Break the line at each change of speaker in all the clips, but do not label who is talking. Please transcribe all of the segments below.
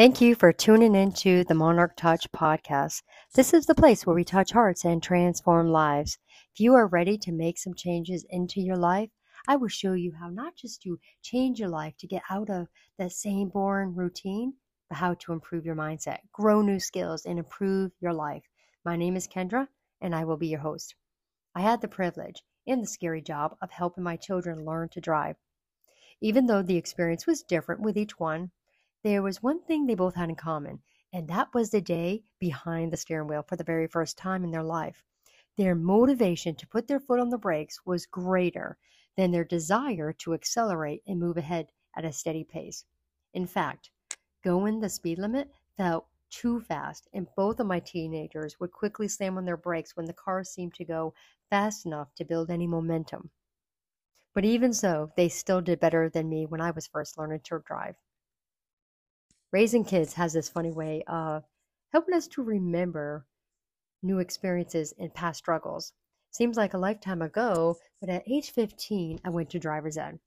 Thank you for tuning into the Monarch Touch podcast. This is the place where we touch hearts and transform lives. If you are ready to make some changes into your life, I will show you how not just to change your life to get out of that same boring routine, but how to improve your mindset, grow new skills, and improve your life. My name is Kendra, and I will be your host. I had the privilege and the scary job of helping my children learn to drive. Even though the experience was different with each one, there was one thing they both had in common, and that was the day behind the steering wheel for the very first time in their life. Their motivation to put their foot on the brakes was greater than their desire to accelerate and move ahead at a steady pace. In fact, going the speed limit felt too fast, and both of my teenagers would quickly slam on their brakes when the car seemed to go fast enough to build any momentum. But even so, they still did better than me when I was first learning to drive raising kids has this funny way of helping us to remember new experiences and past struggles. Seems like a lifetime ago, but at age 15, I went to driver's ed.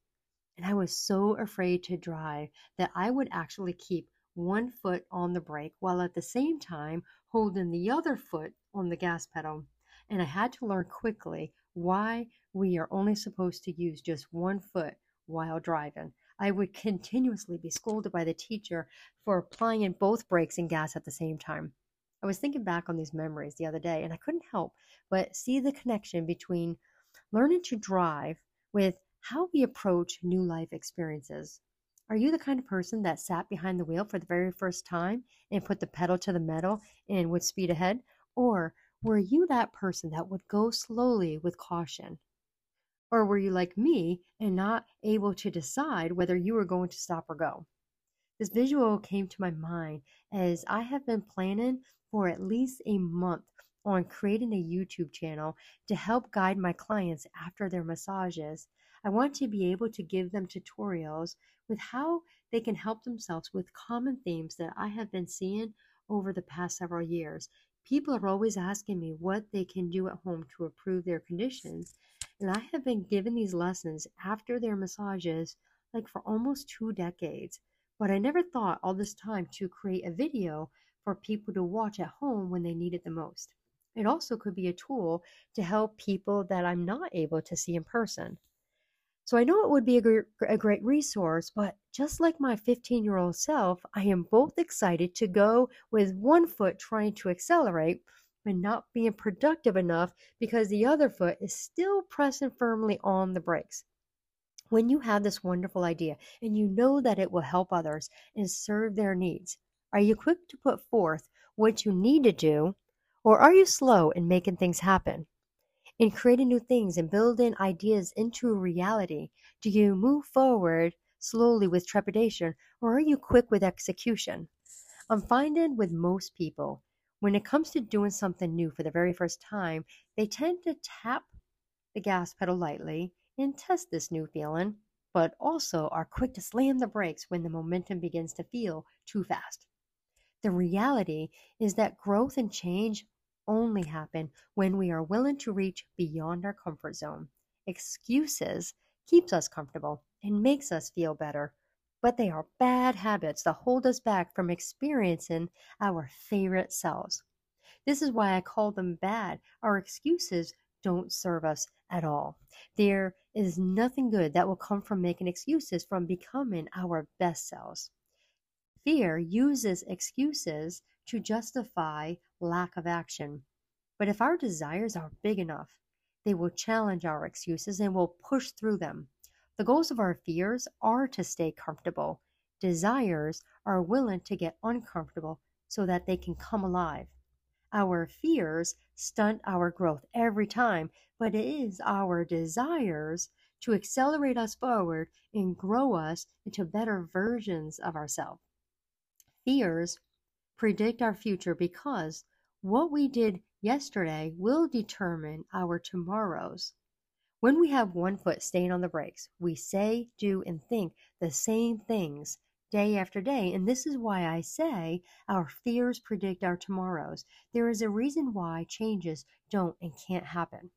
And I was so afraid to drive that I would actually keep one foot on the brake while at the same time holding the other foot on the gas pedal. And I had to learn quickly why we are only supposed to use just one foot while driving. I would continuously be scolded by the teacher for applying in both brakes and gas at the same time. I was thinking back on these memories the other day and I couldn't help but see the connection between learning to drive with how we approach new life experiences. Are you the kind of person that sat behind the wheel for the very first time and put the pedal to the metal and would speed ahead? Or were you that person that would go slowly with caution? Or were you like me and not able to decide whether you were going to stop or go? This visual came to my mind as I have been planning for at least a month on creating a YouTube channel to help guide my clients after their massages. I want to be able to give them tutorials with how they can help themselves with common themes that I have been seeing over the past several years. People are always asking me what they can do at home to improve their conditions, and I have been given these lessons after their massages like for almost two decades. But I never thought all this time to create a video for people to watch at home when they need it the most. It also could be a tool to help people that I'm not able to see in person. So I know it would be a great, a great resource, but just like my 15 year old self, I am both excited to go with one foot trying to accelerate and not being productive enough because the other foot is still pressing firmly on the brakes. When you have this wonderful idea and you know that it will help others and serve their needs, are you quick to put forth what you need to do, or are you slow in making things happen? In creating new things and building ideas into reality, do you move forward slowly with trepidation, or are you quick with execution? I'm finding with most people, when it comes to doing something new for the very first time, they tend to tap the gas pedal lightly and test this new feeling, but also are quick to slam the brakes when the momentum begins to feel too fast. The reality is that growth and change only happen when we are willing to reach beyond our comfort zone. Excuses keeps us comfortable and makes us feel better, but they are bad habits that hold us back from experiencing our favorite selves. This is why I call them bad. Our excuses don't serve us at all. There is nothing good that will come from making excuses from becoming our best selves. Fear uses excuses to justify lack of action. But if our desires are big enough, they will challenge our excuses and will push through them. The goals of our fears are to stay comfortable. Desires are willing to get uncomfortable so that they can come alive. Our fears stunt our growth every time, but it is our desires to accelerate us forward and grow us into better versions of ourselves. Fears predict our future because what we did yesterday will determine our tomorrows. When we have one foot staying on the brakes, we say, do, and think the same things day after day. And this is why I say our fears predict our tomorrows. There is a reason why changes don't and can't happen.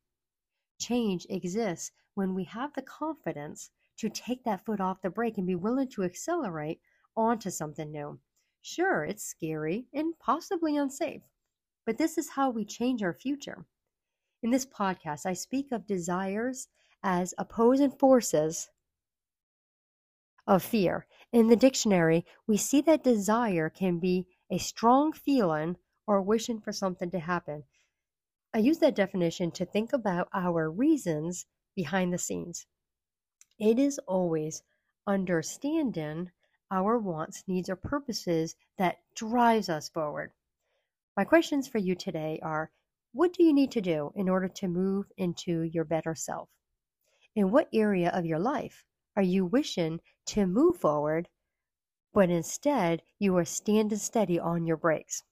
Change exists when we have the confidence to take that foot off the brake and be willing to accelerate onto something new. Sure, it's scary and possibly unsafe, but this is how we change our future. In this podcast, I speak of desires as opposing forces of fear. In the dictionary, we see that desire can be a strong feeling or wishing for something to happen. I use that definition to think about our reasons behind the scenes. It is always understanding our wants, needs, or purposes that drives us forward. My questions for you today are what do you need to do in order to move into your better self? In what area of your life are you wishing to move forward, but instead you are standing steady on your brakes?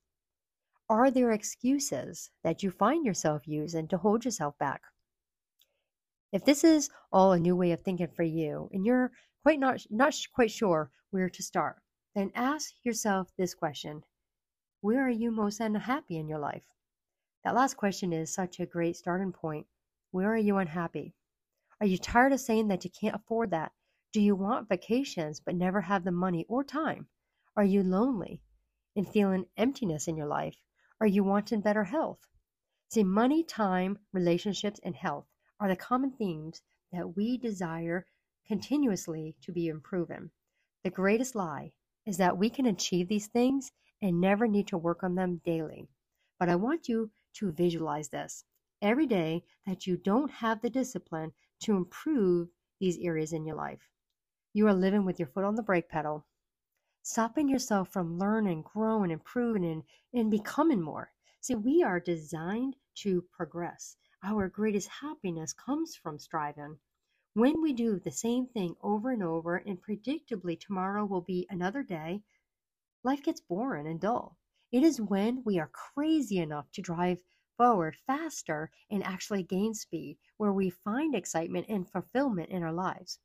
Are there excuses that you find yourself using to hold yourself back? If this is all a new way of thinking for you and you're quite not, not quite sure where to start, then ask yourself this question Where are you most unhappy in your life? That last question is such a great starting point. Where are you unhappy? Are you tired of saying that you can't afford that? Do you want vacations but never have the money or time? Are you lonely and feeling emptiness in your life? Are you wanting better health? See, money, time, relationships, and health are the common themes that we desire continuously to be improving. The greatest lie is that we can achieve these things and never need to work on them daily. But I want you to visualize this every day that you don't have the discipline to improve these areas in your life. You are living with your foot on the brake pedal, stopping yourself from learning, growing, improving, and, and becoming more. See, we are designed to progress. Our greatest happiness comes from striving. When we do the same thing over and over, and predictably tomorrow will be another day, life gets boring and dull. It is when we are crazy enough to drive forward faster and actually gain speed, where we find excitement and fulfillment in our lives.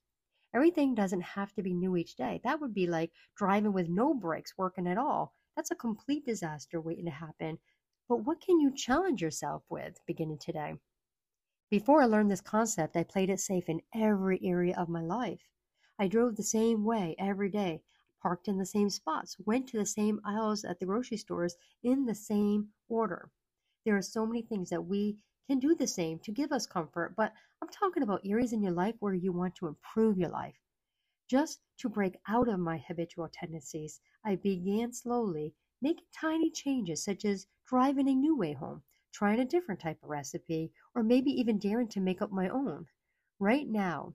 Everything doesn't have to be new each day. That would be like driving with no brakes working at all. That's a complete disaster waiting to happen. But what can you challenge yourself with beginning today? Before I learned this concept, I played it safe in every area of my life. I drove the same way every day, parked in the same spots, went to the same aisles at the grocery stores in the same order. There are so many things that we can do the same to give us comfort, but I'm talking about areas in your life where you want to improve your life. Just to break out of my habitual tendencies, I began slowly making tiny changes, such as driving a new way home, trying a different type of recipe, or maybe even daring to make up my own. Right now,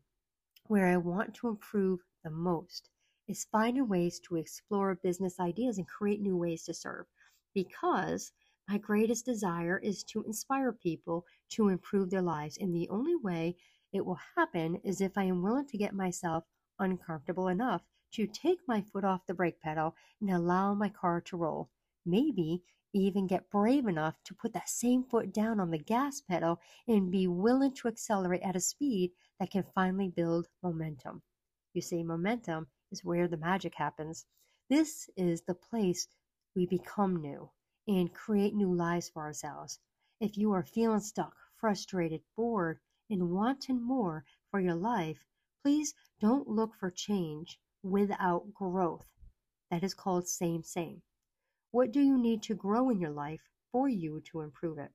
where I want to improve the most is finding ways to explore business ideas and create new ways to serve. Because my greatest desire is to inspire people to improve their lives, and the only way it will happen is if I am willing to get myself uncomfortable enough to take my foot off the brake pedal and allow my car to roll. Maybe even get brave enough to put that same foot down on the gas pedal and be willing to accelerate at a speed that can finally build momentum. You see, momentum is where the magic happens. This is the place we become new and create new lives for ourselves. If you are feeling stuck, frustrated, bored, and wanting more for your life, please don't look for change without growth. That is called same, same. What do you need to grow in your life for you to improve it?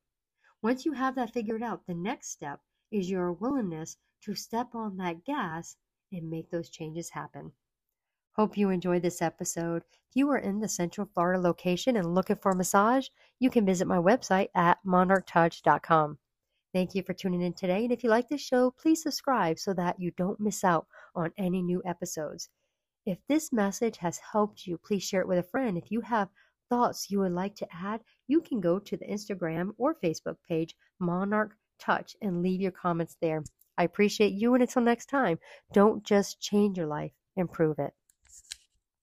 Once you have that figured out, the next step is your willingness to step on that gas and make those changes happen. Hope you enjoyed this episode. If you are in the Central Florida location and looking for a massage, you can visit my website at monarchtouch.com. Thank you for tuning in today. And if you like this show, please subscribe so that you don't miss out on any new episodes. If this message has helped you, please share it with a friend. If you have thoughts you would like to add, you can go to the Instagram or Facebook page, Monarch Touch, and leave your comments there. I appreciate you, and until next time, don't just change your life, improve it.